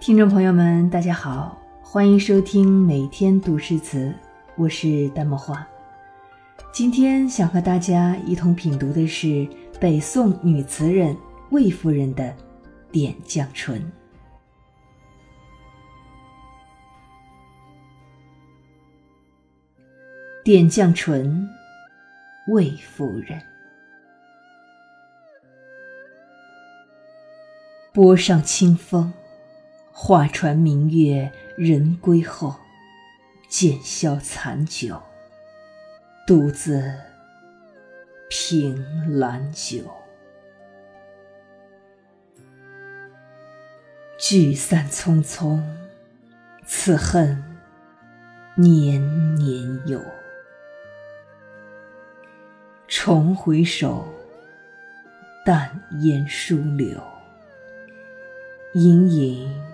听众朋友们，大家好，欢迎收听每天读诗词，我是戴墨画。今天想和大家一同品读的是北宋女词人魏夫人的《点绛唇》。《点绛唇》，魏夫人。波上清风。画船明月人归后，渐消残酒，独自凭栏酒。聚散匆匆，此恨年年有。重回首，淡烟疏柳，隐隐。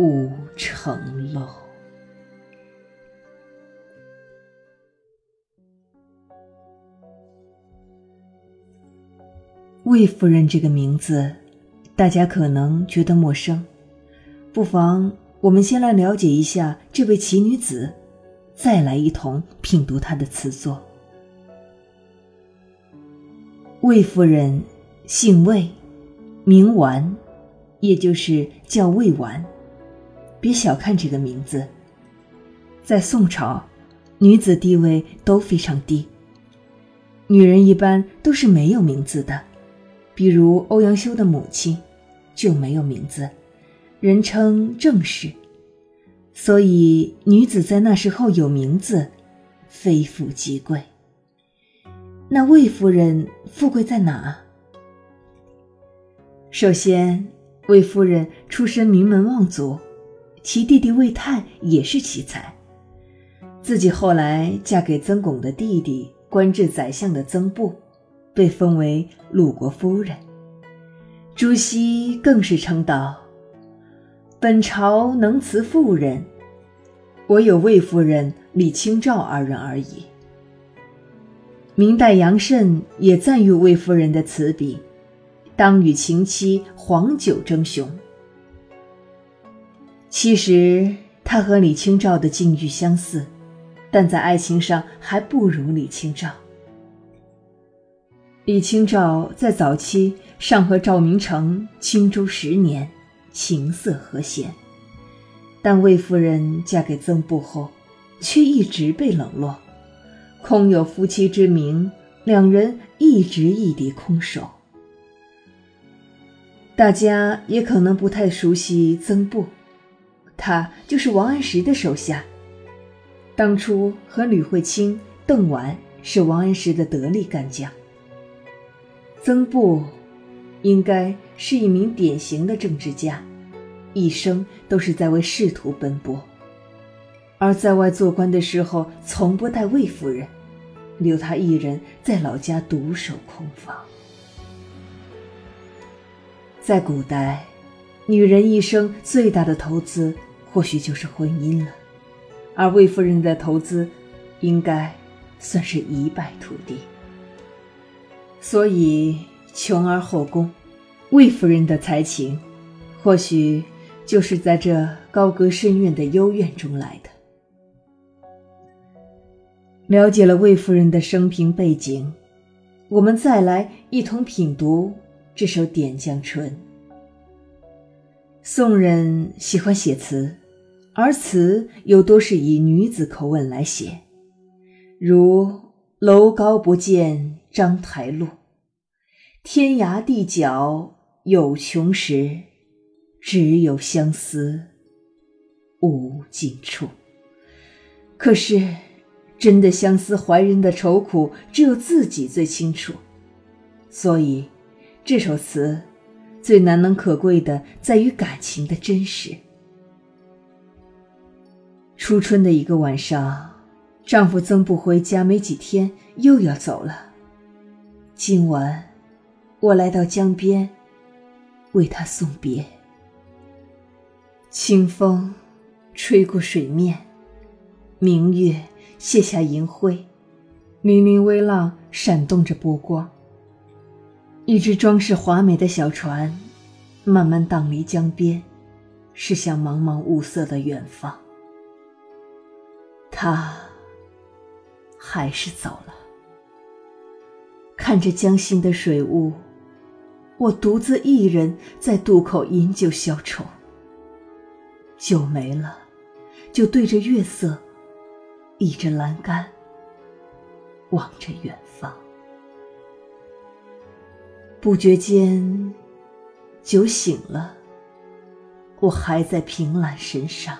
五城楼。魏夫人这个名字，大家可能觉得陌生，不妨我们先来了解一下这位奇女子，再来一同品读她的词作。魏夫人姓魏，名婉，也就是叫魏婉。别小看这个名字，在宋朝，女子地位都非常低。女人一般都是没有名字的，比如欧阳修的母亲就没有名字，人称正室。所以，女子在那时候有名字，非富即贵。那魏夫人富贵在哪？首先，魏夫人出身名门望族。其弟弟魏泰也是奇才，自己后来嫁给曾巩的弟弟，官至宰相的曾布，被封为鲁国夫人。朱熹更是称道：“本朝能辞妇人，我有魏夫人、李清照二人而已。”明代杨慎也赞誉魏夫人的词笔：“当与秦妻黄酒争雄。”其实他和李清照的境遇相似，但在爱情上还不如李清照。李清照在早期尚和赵明诚青州十年，情色和谐，但魏夫人嫁给曾布后，却一直被冷落，空有夫妻之名，两人一直异地空守。大家也可能不太熟悉曾布。他就是王安石的手下，当初和吕惠卿、邓琬是王安石的得力干将。曾布应该是一名典型的政治家，一生都是在为仕途奔波，而在外做官的时候从不带魏夫人，留他一人在老家独守空房。在古代，女人一生最大的投资。或许就是婚姻了，而魏夫人的投资，应该算是一败涂地。所以穷而后宫，魏夫人的才情，或许就是在这高阁深院的幽怨中来的。了解了魏夫人的生平背景，我们再来一同品读这首《点绛唇》。宋人喜欢写词。而词又多是以女子口吻来写，如“楼高不见章台路，天涯地角有穷时，只有相思无尽处。”可是，真的相思怀人的愁苦，只有自己最清楚。所以，这首词最难能可贵的在于感情的真实。初春的一个晚上，丈夫曾不回家没几天，又要走了。今晚，我来到江边，为他送别。清风吹过水面，明月卸下银灰，粼粼微浪闪动着波光。一只装饰华美的小船，慢慢荡离江边，驶向茫茫雾色的远方。他还是走了。看着江心的水雾，我独自一人在渡口饮酒消愁。酒没了，就对着月色，倚着栏杆，望着远方。不觉间，酒醒了，我还在凭栏身上。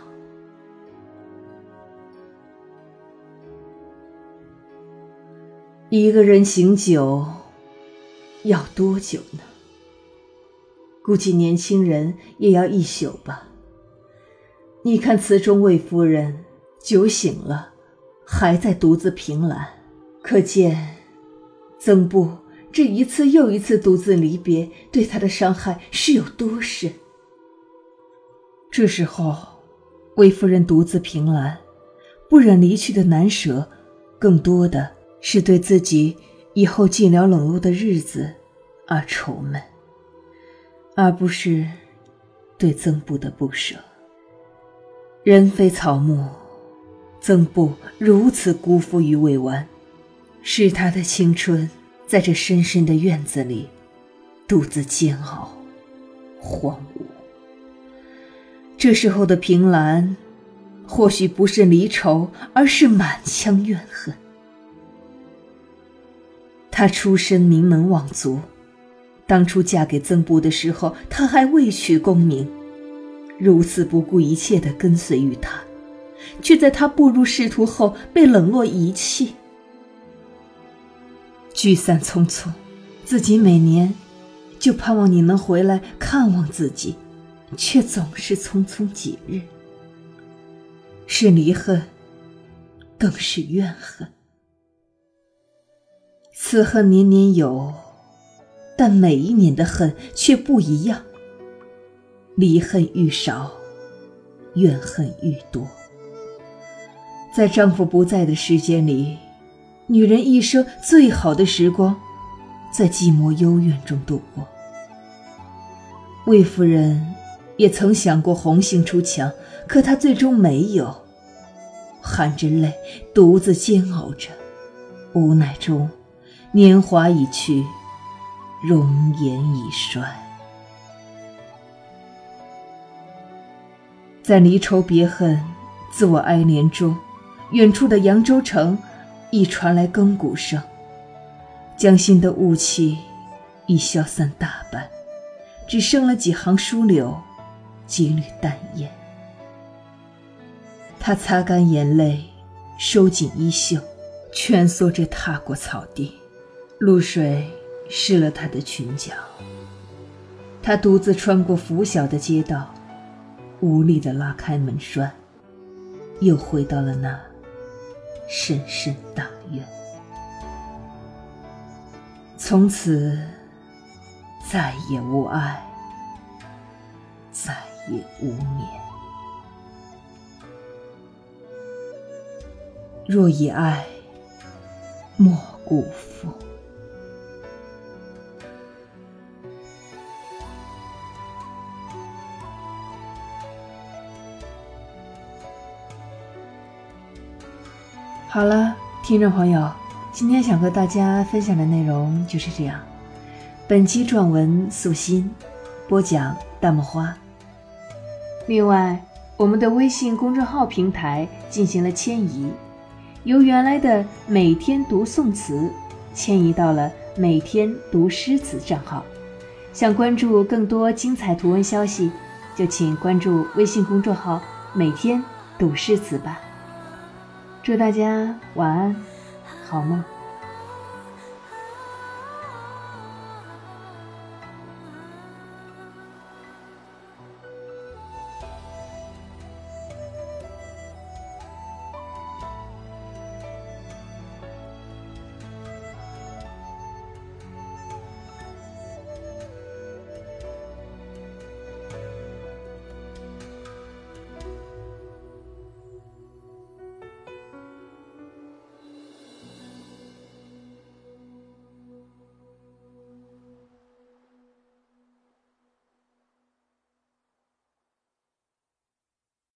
一个人醒酒，要多久呢？估计年轻人也要一宿吧。你看词中魏夫人酒醒了，还在独自凭栏，可见曾布这一次又一次独自离别，对他的伤害是有多深。这时候，魏夫人独自凭栏，不忍离去的难舍，更多的是对自己以后寂寥冷落的日子而愁闷，而不是对曾布的不舍。人非草木，曾布如此辜负于未完，使他的青春在这深深的院子里独自煎熬、荒芜。这时候的平兰，或许不是离愁，而是满腔怨恨。她出身名门望族，当初嫁给曾布的时候，她还未取功名。如此不顾一切的跟随于他，却在他步入仕途后被冷落遗弃。聚散匆匆，自己每年就盼望你能回来看望自己，却总是匆匆几日。是离恨，更是怨恨。此恨年年有，但每一年的恨却不一样。离恨愈少，怨恨愈多。在丈夫不在的时间里，女人一生最好的时光，在寂寞幽怨中度过。魏夫人也曾想过红杏出墙，可她最终没有，含着泪独自煎熬着。无奈中，年华已去，容颜已衰。在离愁别恨、自我哀怜中，远处的扬州城已传来更鼓声。江心的雾气已消散大半，只剩了几行疏柳，几缕淡烟。他擦干眼泪，收紧衣袖，蜷缩着踏过草地，露水湿了他的裙角。他独自穿过拂晓的街道。无力的拉开门栓，又回到了那深深大院。从此再也无爱，再也无眠。若以爱，莫辜负。好了，听众朋友，今天想和大家分享的内容就是这样。本期撰文素心，播讲大木花。另外，我们的微信公众号平台进行了迁移，由原来的每天读宋词迁移到了每天读诗词账号。想关注更多精彩图文消息，就请关注微信公众号“每天读诗词”吧。祝大家晚安，好梦。